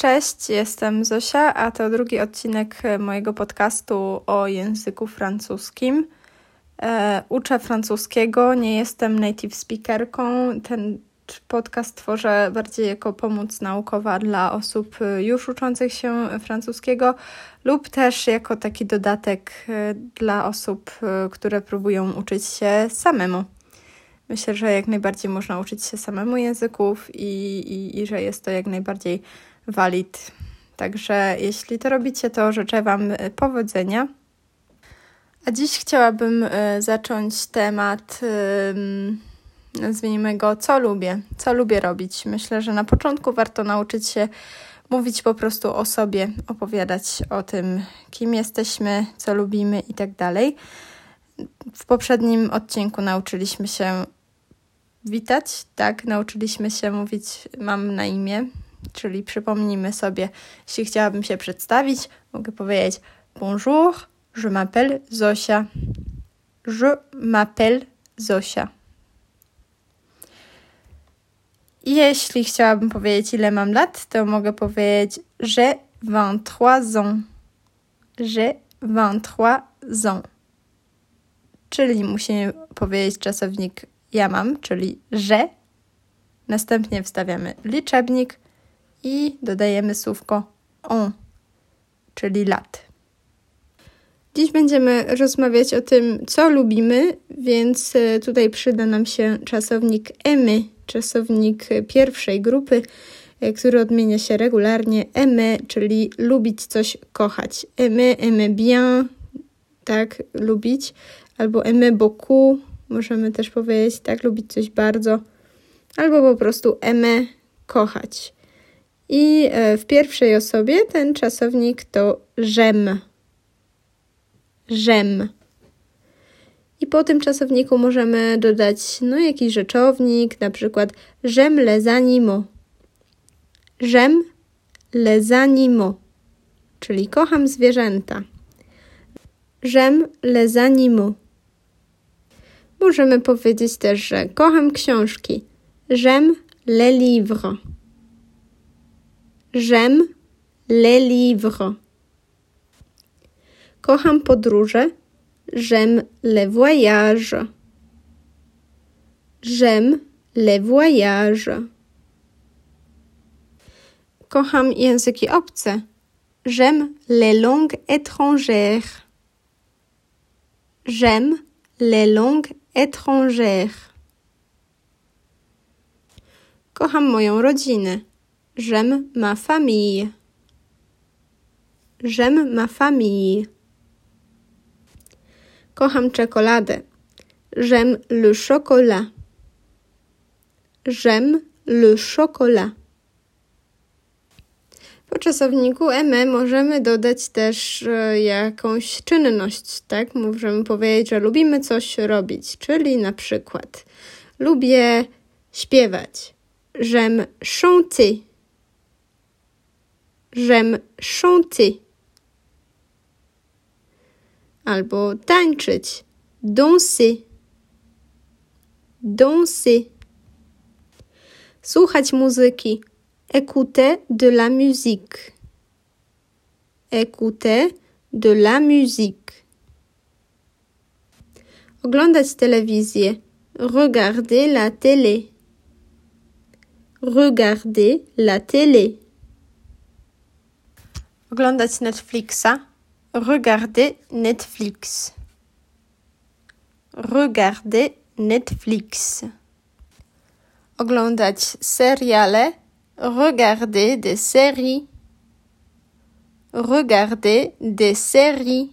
Cześć, jestem Zosia, a to drugi odcinek mojego podcastu o języku francuskim. E, uczę francuskiego, nie jestem native speakerką. Ten podcast tworzę bardziej jako pomoc naukowa dla osób już uczących się francuskiego lub też jako taki dodatek e, dla osób, e, które próbują uczyć się samemu. Myślę, że jak najbardziej można uczyć się samemu języków i, i, i że jest to jak najbardziej valid. Także jeśli to robicie, to życzę Wam e, powodzenia. A dziś chciałabym e, zacząć temat, nazwijmy go, co lubię, co lubię robić. Myślę, że na początku warto nauczyć się mówić po prostu o sobie, opowiadać o tym, kim jesteśmy, co lubimy i tak dalej. W poprzednim odcinku nauczyliśmy się witać, tak, nauczyliśmy się mówić mam na imię, czyli przypomnijmy sobie, jeśli chciałabym się przedstawić, mogę powiedzieć Bonjour, je m'appelle Zosia. Je m'appelle Zosia. Jeśli chciałabym powiedzieć, ile mam lat, to mogę powiedzieć J'ai 23 ans. J'ai 23 ans. Czyli musimy powiedzieć czasownik ja mam, czyli że. Następnie wstawiamy liczebnik i dodajemy słówko on, czyli lat. Dziś będziemy rozmawiać o tym, co lubimy, więc e, tutaj przyda nam się czasownik emy, czasownik pierwszej grupy, e, który odmienia się regularnie emy, czyli lubić coś, kochać. Emy, emy bien, tak, lubić, albo emy beaucoup, możemy też powiedzieć, tak, lubić coś bardzo, albo po prostu emy, kochać. I e, w pierwszej osobie ten czasownik to żem. Żem. I po tym czasowniku możemy dodać no, jakiś rzeczownik, na przykład żem les animaux. Żem les animaux, czyli kocham zwierzęta. Żem les animaux. Możemy powiedzieć też, że kocham książki. J'aime les livres. J'aime les livres. Kocham podróże. J'aime les voyages. J'aime les voyages. Kocham języki obce. J'aime les langues étrangères. J'aime les langues étrangères. Kocham moją rodzinę. J'aime ma famille. J'aime ma famille. Kocham czekoladę. J'aime le chocolat. J'aime le chocolat. Po czasowniku me możemy dodać też e, jakąś czynność, tak? Możemy powiedzieć, że lubimy coś robić, czyli na przykład lubię śpiewać. J'aime chanter. J'aime chanter. Albo tańczyć. Danser. Danser. Słuchać muzyki. Écouter de la musique. Écouter de la musique. Oglądać telewizję. Regarder la télé. Regarder la télé. Oglądać Netflixa? Regarder Netflix. Regarder Netflix. Oglądać seriale? Regarder des séries. Regarder des séries.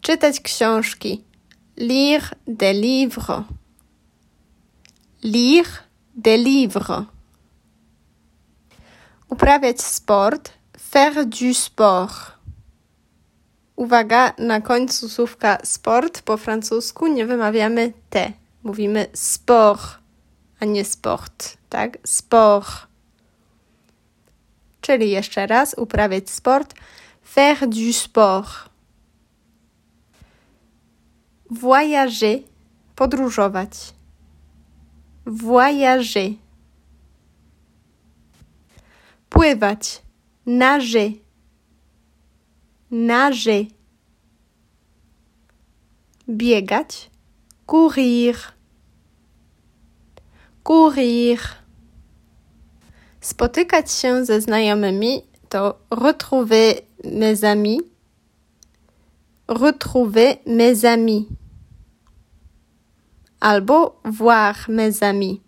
Czytać książki. Lire des livres. Lire des livres. Uprawiać sport. Faire du sport. Uwaga, na końcu słówka sport po francusku nie wymawiamy te. Mówimy sport a nie sport, tak? Sport. Czyli jeszcze raz uprawiać sport. Faire du sport. Voyager. Podróżować. Voyager. Pływać. Nager. Nager. Biegać. Courir. Courir. Spotykać się ze znajomymi to retrouver mes amis. Retrouver mes amis. Albo voir mes amis.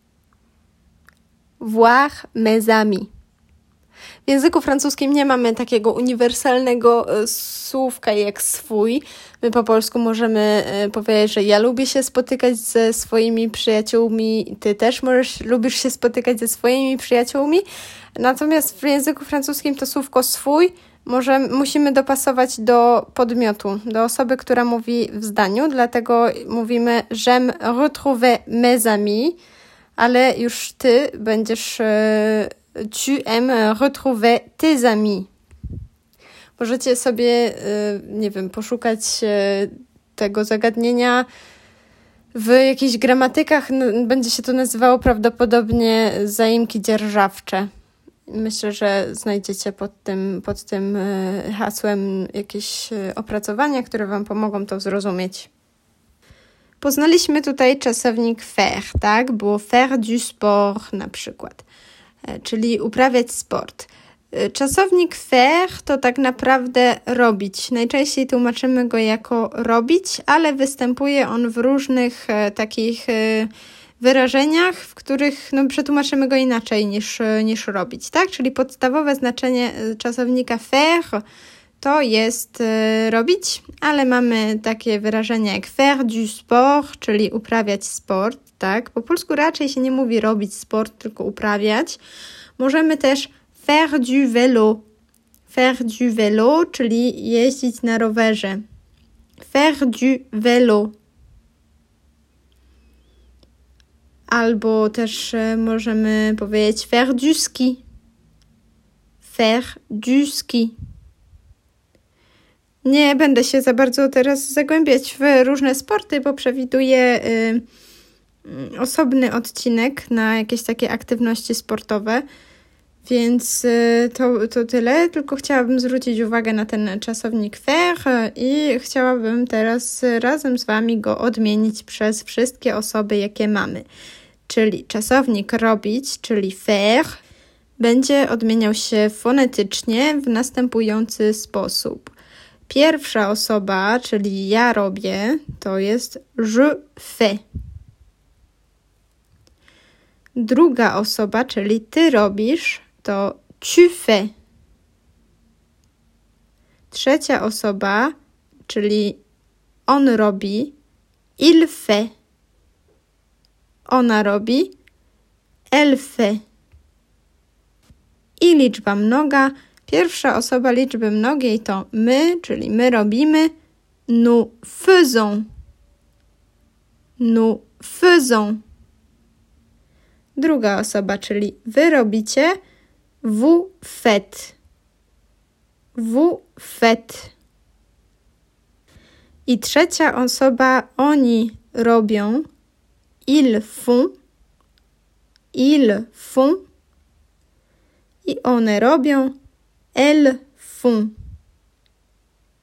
Voir mes amis. W języku francuskim nie mamy takiego uniwersalnego e, słówka jak swój. My po polsku możemy e, powiedzieć, że ja lubię się spotykać ze swoimi przyjaciółmi, ty też możesz, lubisz się spotykać ze swoimi przyjaciółmi. Natomiast w języku francuskim to słówko swój może, musimy dopasować do podmiotu, do osoby, która mówi w zdaniu, dlatego mówimy j'aime retrouver mes amis, ale już ty będziesz e, tu aimes retrouver tes amis. Możecie sobie, y, nie wiem, poszukać y, tego zagadnienia w jakichś gramatykach. Będzie się to nazywało prawdopodobnie zaimki dzierżawcze. Myślę, że znajdziecie pod tym, pod tym y, hasłem jakieś opracowania, które Wam pomogą to zrozumieć. Poznaliśmy tutaj czasownik faire, tak? Było faire du sport na przykład. E, czyli uprawiać sport. E, czasownik faire to tak naprawdę robić. Najczęściej tłumaczymy go jako robić, ale występuje on w różnych e, takich wyrażeniach, w których no, przetłumaczymy go inaczej niż, niż robić, tak? Czyli podstawowe znaczenie czasownika faire to jest robić, ale mamy takie wyrażenia jak faire du sport, czyli uprawiać sport, tak? Po polsku raczej się nie mówi robić sport, tylko uprawiać. Możemy też faire du vélo. Faire du vélo, czyli jeździć na rowerze. Faire du vélo. Albo też e, możemy powiedzieć faire du ski. Faire du ski. Nie będę się za bardzo teraz zagłębiać w różne sporty, bo przewiduję y, osobny odcinek na jakieś takie aktywności sportowe. Więc y, to, to tyle, tylko chciałabym zwrócić uwagę na ten czasownik faire i chciałabym teraz razem z Wami go odmienić przez wszystkie osoby, jakie mamy. Czyli czasownik robić, czyli faire, będzie odmieniał się fonetycznie w następujący sposób. Pierwsza osoba, czyli ja robię, to jest je fais. Druga osoba, czyli ty robisz, to tu fais. Trzecia osoba, czyli on robi, il fait. Ona robi, elle fait. I liczba mnoga. Pierwsza osoba liczby mnogiej to my, czyli my robimy, nous faisons. Nous faisons druga osoba, czyli wy robicie, vous faites. Vous faites. I trzecia osoba, oni robią, ils font. Ils font. I one robią, elles font.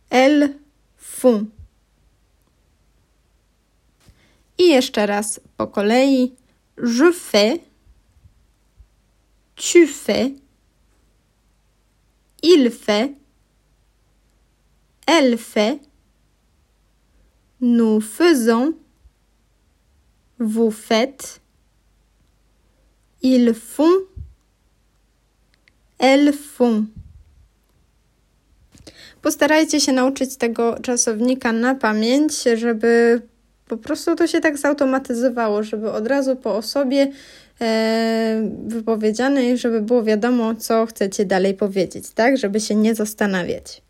Elles font. I jeszcze raz po kolei. Je fais. tu fais, il fait, elle fait, nous faisons, vous faites, ils font, elles font. Postarajcie się nauczyć tego czasownika na pamięć, żeby po prostu to się tak zautomatyzowało, żeby od razu po osobie e, wypowiedzianej, żeby było wiadomo, co chcecie dalej powiedzieć, tak? Żeby się nie zastanawiać.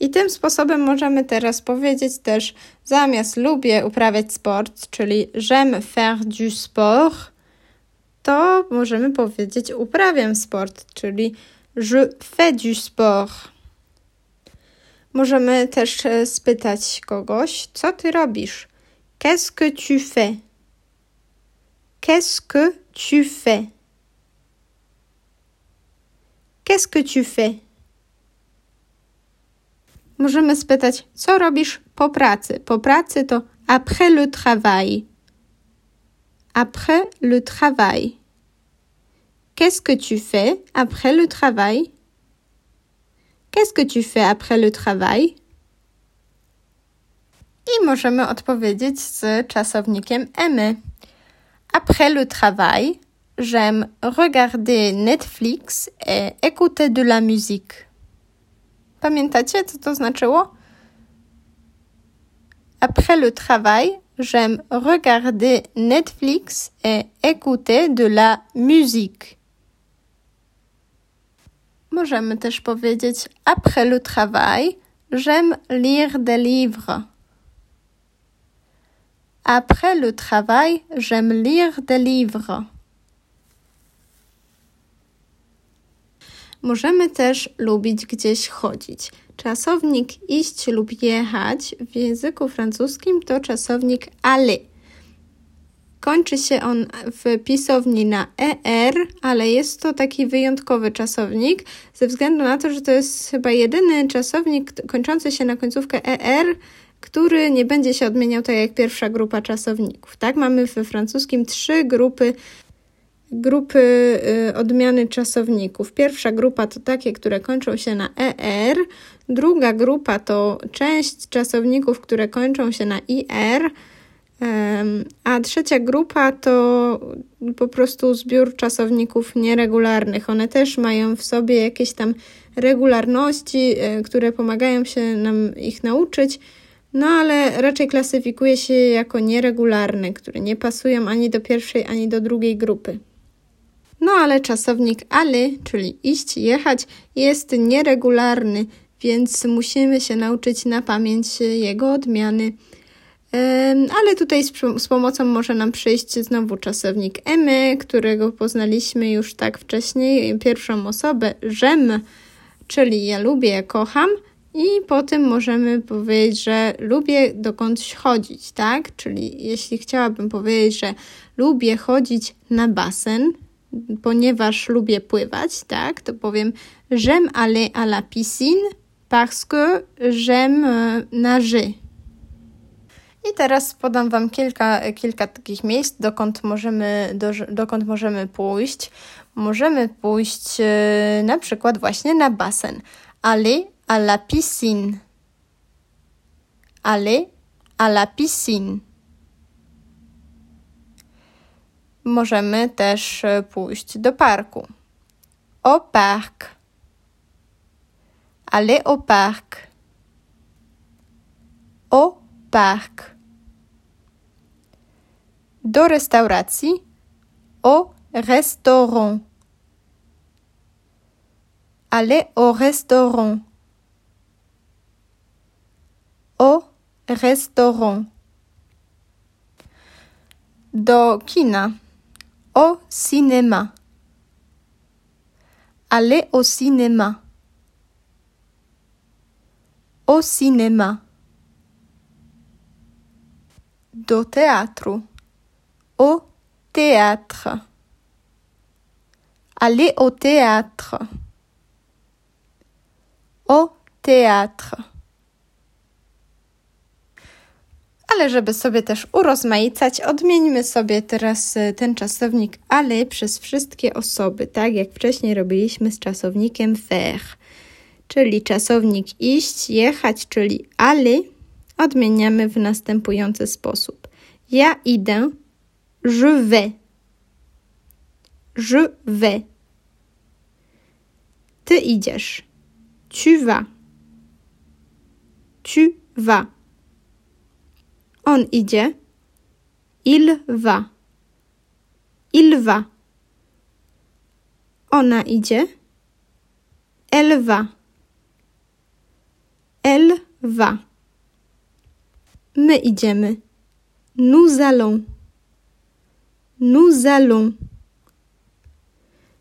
I tym sposobem możemy teraz powiedzieć też zamiast lubię uprawiać sport, czyli j'aime faire du sport, to możemy powiedzieć uprawiam sport, czyli je fais du sport. Możemy też e, spytać kogoś, co ty robisz? Qu'est-ce que tu fais Qu'est-ce que tu fais Qu'est-ce que tu fais? Możemy spytać, co robisz po pracy? Po pracy to après le travail. Après le travail. Qu'est-ce que tu fais après le travail? Qu'est-ce que tu fais après le travail? I możemy odpowiedzieć z czasownikiem aimer. Après le travail, j'aime regarder Netflix et écouter de la musique. Pamiętacie, co to znaczyło? Après le travail, j'aime regarder Netflix et écouter de la musique. Możemy też powiedzieć après le travail, j'aime lire des livres. Après le travail, j'aime lire des livres. Możemy też lubić gdzieś chodzić. Czasownik iść lub jechać w języku francuskim to czasownik aller. Kończy się on w pisowni na er, ale jest to taki wyjątkowy czasownik, ze względu na to, że to jest chyba jedyny czasownik kończący się na końcówkę er, który nie będzie się odmieniał tak jak pierwsza grupa czasowników. Tak, mamy we francuskim trzy grupy grupy y, odmiany czasowników. Pierwsza grupa to takie, które kończą się na er, druga grupa to część czasowników, które kończą się na ir, a trzecia grupa to po prostu zbiór czasowników nieregularnych. One też mają w sobie jakieś tam regularności, y, które pomagają się nam ich nauczyć no ale raczej klasyfikuje się je jako nieregularne, które nie pasują ani do pierwszej, ani do drugiej grupy. No ale czasownik ale, czyli iść, jechać, jest nieregularny, więc musimy się nauczyć na pamięć jego odmiany. Ale tutaj z, pomocą może nam przyjść znowu czasownik emy, którego poznaliśmy już tak wcześniej, pierwszą osobę, żem, czyli ja lubię, kocham, i potem możemy powiedzieć, że lubię dokądś chodzić, tak? Czyli jeśli chciałabym powiedzieć, że lubię chodzić na basen, ponieważ lubię pływać, tak? To powiem j'aime aller à la piscine parce que j'aime euh, nager. I teraz podam Wam kilka, kilka takich miejsc, dokąd możemy, do, dokąd możemy pójść. Możemy pójść e, na przykład właśnie na basen. Aller à la piscine. Aller à la piscine. Możemy też e, pójść do parku. Au parc. Aller au parc. Au parc. Do. Au restaurant. Aller au restaurant. au restaurant. Do kina. Au cinéma. Aller au cinéma. Au cinéma. Do théâtre. Au théâtre. Aller au théâtre. Au théâtre. ale żeby sobie też urozmaicać, odmieńmy sobie teraz y, ten czasownik ale przez wszystkie osoby, tak jak wcześniej robiliśmy z czasownikiem faire. Czyli czasownik iść, jechać, czyli ale odmieniamy w następujący sposób. Ja idę, je vais. Je vais. Ty idziesz. Tu vas. Tu vas. On idzie. Il va. Il va. Ona idzie. Elle va. Elle va. My idziemy. Nous allons. Nous allons.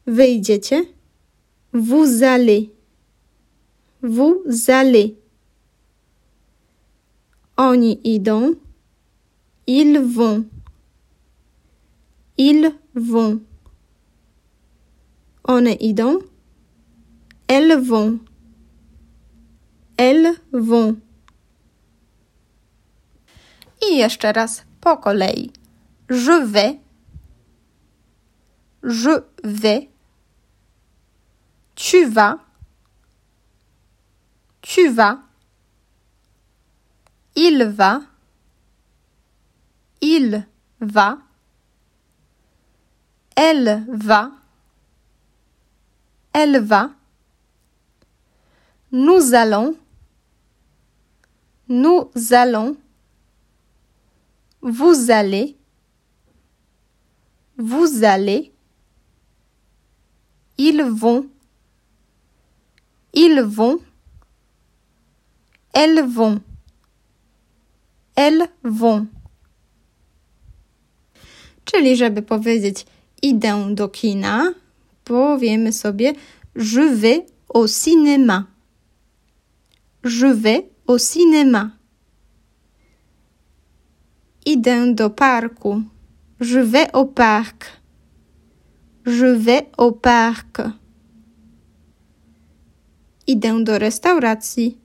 Wy. Vous allez. Vous allez. Oni idą. Ils vont. Ils vont. One idą. Elles vont. Elles vont. I jeszcze raz po kolei. Je vais. Je vais. Tu vas. Tu vas. Il va. Il va. Elle va. Elle va. Nous allons. Nous allons. Vous allez. Vous allez. Ils vont. Ils vont. Elles vont. Elles vont. Czyli żeby powiedzieć idę do kina, powiemy sobie je vais au cinéma. Je vais au cinéma. Idę do parku. Je vais au parc. Je vais au parc. Idę do restauracji.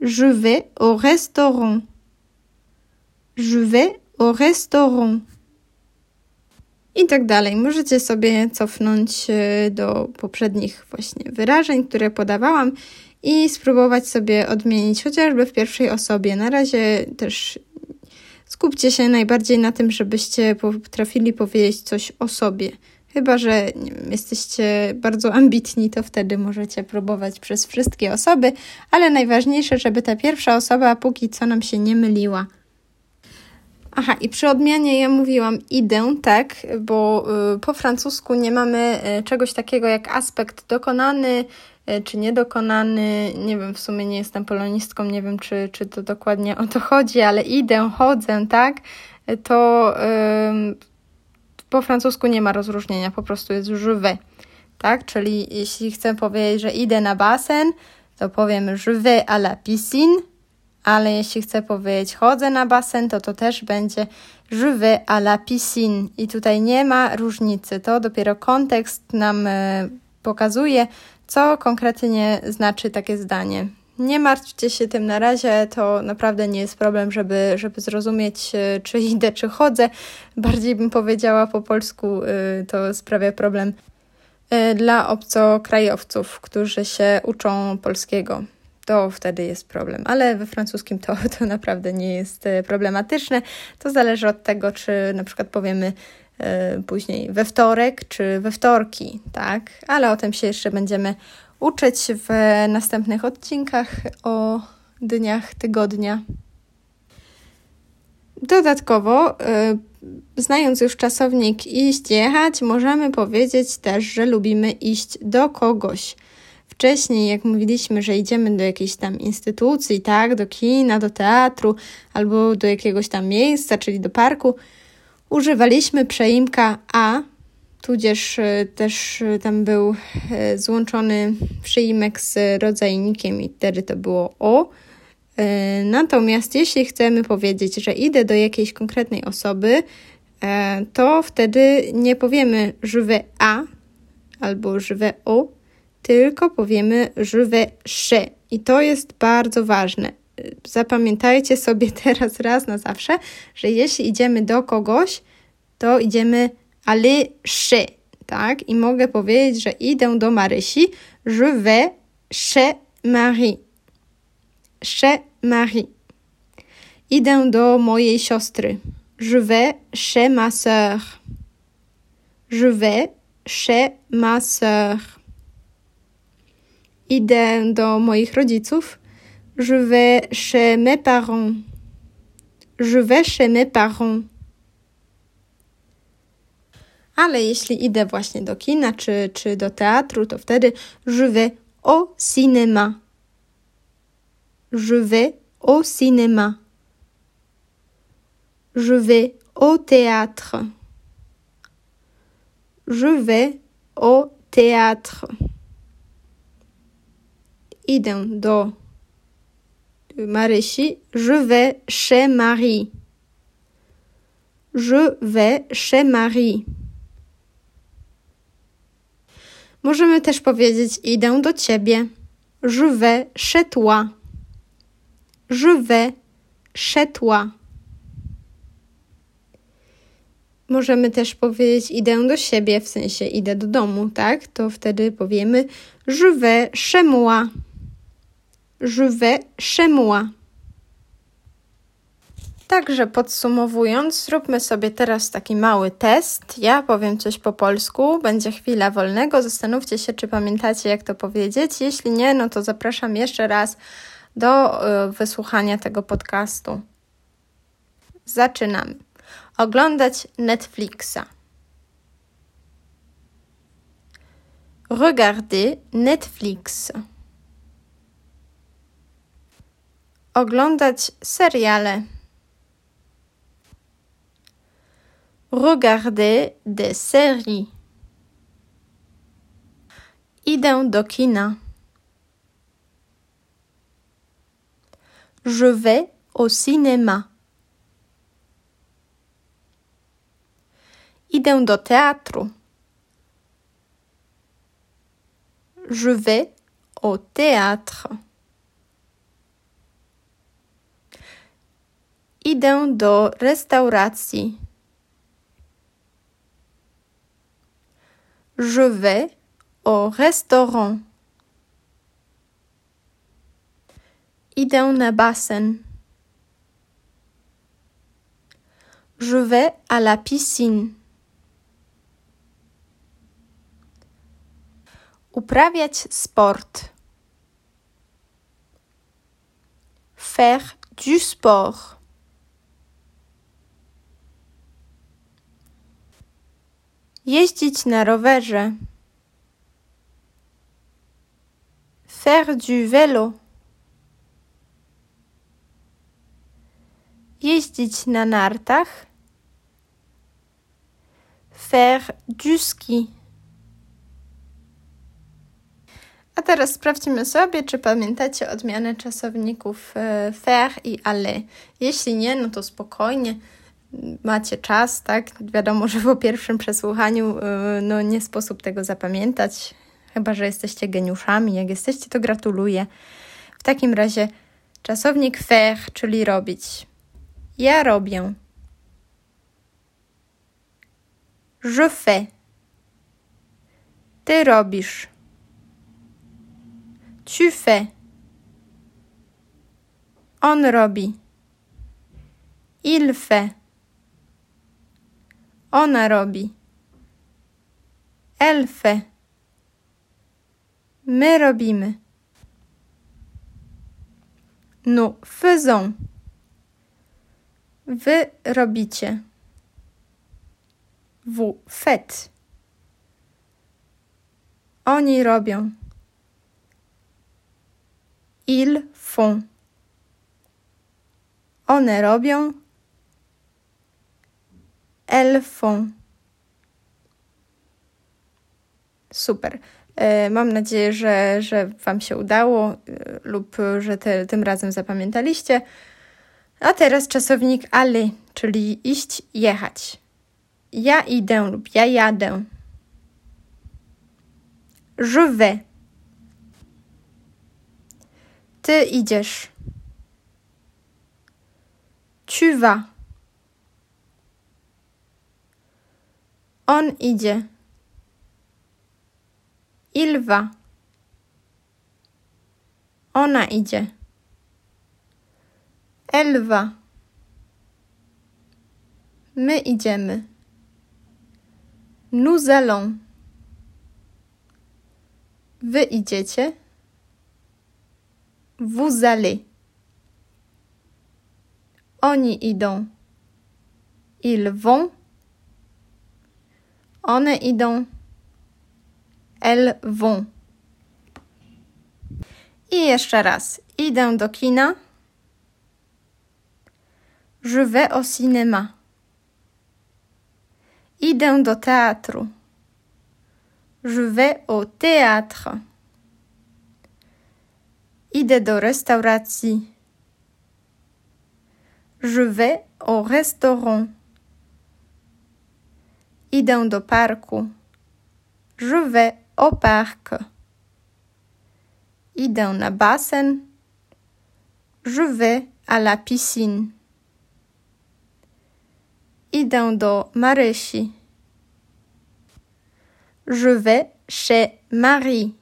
Je vais au restaurant. Je vais au restaurant. I tak dalej. Możecie sobie cofnąć e, do poprzednich właśnie wyrażeń, które podawałam i spróbować sobie odmienić chociażby w pierwszej osobie. Na razie też skupcie się najbardziej na tym, żebyście potrafili powiedzieć coś o sobie. Chyba, że jesteście bardzo ambitni, to wtedy możecie próbować przez wszystkie osoby, ale najważniejsze, żeby ta pierwsza osoba póki co nam się nie myliła. Aha, i przy odmianie ja mówiłam idę, tak, bo y, po francusku nie mamy y, czegoś takiego jak aspekt dokonany czy niedokonany. Nie wiem, w sumie nie jestem polonistką, nie wiem, czy, czy to dokładnie o to chodzi, ale idę, chodzę, tak, to po francusku nie ma rozróżnienia, po prostu jest je vais, tak, czyli jeśli chcę powiedzieć, że idę na basen, to powiem vais à la piscine, ale jeśli chcę powiedzieć chodzę na basen, to to też będzie je à la piscine. I tutaj nie ma różnicy. To dopiero kontekst nam e, pokazuje, co konkretnie znaczy takie zdanie. Nie martwcie się tym na razie, to naprawdę nie jest problem, żeby, żeby zrozumieć, e, czy idę, czy chodzę. Bardziej bym powiedziała po polsku, e, to sprawia problem dla obcokrajowców, którzy się uczą polskiego to wtedy jest problem. Ale we francuskim to, to naprawdę nie jest e, problematyczne. To zależy od tego, czy na przykład powiemy później we wtorek, czy we wtorki, tak? Ale o tym się jeszcze będziemy uczyć w następnych odcinkach o dniach tygodnia. Dodatkowo, y, znając już czasownik iść, jechać, możemy powiedzieć też, że lubimy iść do kogoś. Wcześniej, jak mówiliśmy, że idziemy do jakiejś tam instytucji, tak, do kina, do teatru albo do jakiegoś tam miejsca, czyli do parku, używaliśmy przeimka a, tudzież e, też e, tam był e, złączony przyimek z rodzajnikiem i wtedy to było o. Natomiast jeśli chcemy powiedzieć, że idę do jakiejś konkretnej osoby, to wtedy nie powiemy je a albo je o, tylko powiemy vais chez. I to jest bardzo ważne. Zapamiętajcie sobie teraz raz na zawsze, że jeśli idziemy do kogoś, to idziemy aller chez, tak? I mogę powiedzieć, że idę do Marysi, je vais chez Marie. Chez Marie. Idę do mojej siostry. Je vais chez ma sœur. Je vais chez ma sœur idę do moich rodziców. Je vais chez mes parents. Je vais chez mes parents. Ale jeśli idę właśnie do kina czy, czy do teatru, to wtedy je vais au cinéma. Je vais au cinéma. Je vais au théâtre. Je vais au théâtre idę do Marysi. Je vais chez Marie. Je vais chez Marie. Możemy też powiedzieć idę do ciebie. Je vais chez toi. Je vais chez toi. Możemy też powiedzieć idę do siebie, w sensie idę do domu, tak? To wtedy powiemy je vais chez moi. Je vais chez moi. Także podsumowując, zróbmy sobie teraz taki mały test. Ja powiem coś po polsku, będzie chwila wolnego. Zastanówcie się, czy pamiętacie, jak to powiedzieć. Jeśli nie, no to zapraszam jeszcze raz do y, wysłuchania tego podcastu. Zaczynamy. Oglądać Netflixa. Regarder Netflix. Oglądać seriale. Regarder des séries. Idę do kina. Je vais au cinéma. Idę do teatru. Je vais au théâtre. Idę do restauracji. Je vais au restaurant. Idę na basen. Je vais à la piscine. Uprawiać sport. Faire du sport. Jeździć na rowerze. Faire du vélo. Jeździć na nartach. Faire du ski. A teraz sprawdźmy sobie, czy pamiętacie odmianę czasowników e, faire i aller. Jeśli nie, no to spokojnie macie czas, tak? Wiadomo, że po pierwszym przesłuchaniu y, no, nie sposób tego zapamiętać, chyba że jesteście geniuszami. Jak jesteście, to gratuluję. W takim razie czasownik faire, czyli robić. Ja robię. Je fais. Ty robisz. Tu fais. On robi. Il fait. Ona robi. Fait. My robimy. Nous faisons. Wy robicie. Vous faites. Oni robią. Ils font. One robią. Elles font. Super. E, mam nadzieję, że, że Wam się udało e, lub że te, tym razem zapamiętaliście. A teraz czasownik aller, czyli iść, jechać. Ja idę lub ja jadę. Je vais. Ty idziesz. Tu vas. On idzie. Il va. Ona idzie. Elle va. My idziemy. Nous allons. Wy idziecie. Vous allez. Oni idą. Ils vont. One idą. Elles vont. I jeszcze raz. Idę do kina. Je vais au cinéma. Idę do teatru. Je vais au théâtre. Idę do restauracji. Je vais au restaurant. Idę do. Je vais au parc. Idę na basen. Je vais à la piscine. Idę do Marysi. Je vais chez Marie.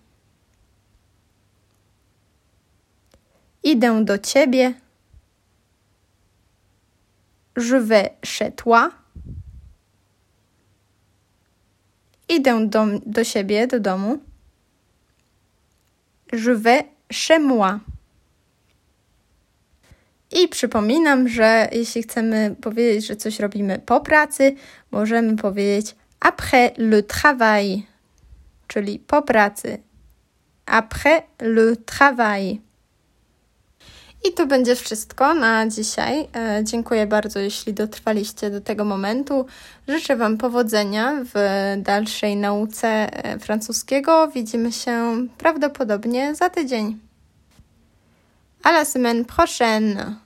Idę do ciebie. Je vais chez toi. Idę do, do siebie, do domu. Je vais chez moi. I przypominam, że jeśli chcemy powiedzieć, że coś robimy po pracy, możemy powiedzieć après le travail, czyli po pracy. Après le travail. I to będzie wszystko na dzisiaj. E, dziękuję bardzo, jeśli dotrwaliście do tego momentu. Życzę Wam powodzenia w dalszej nauce e, francuskiego. Widzimy się prawdopodobnie za tydzień. À la semaine prochaine!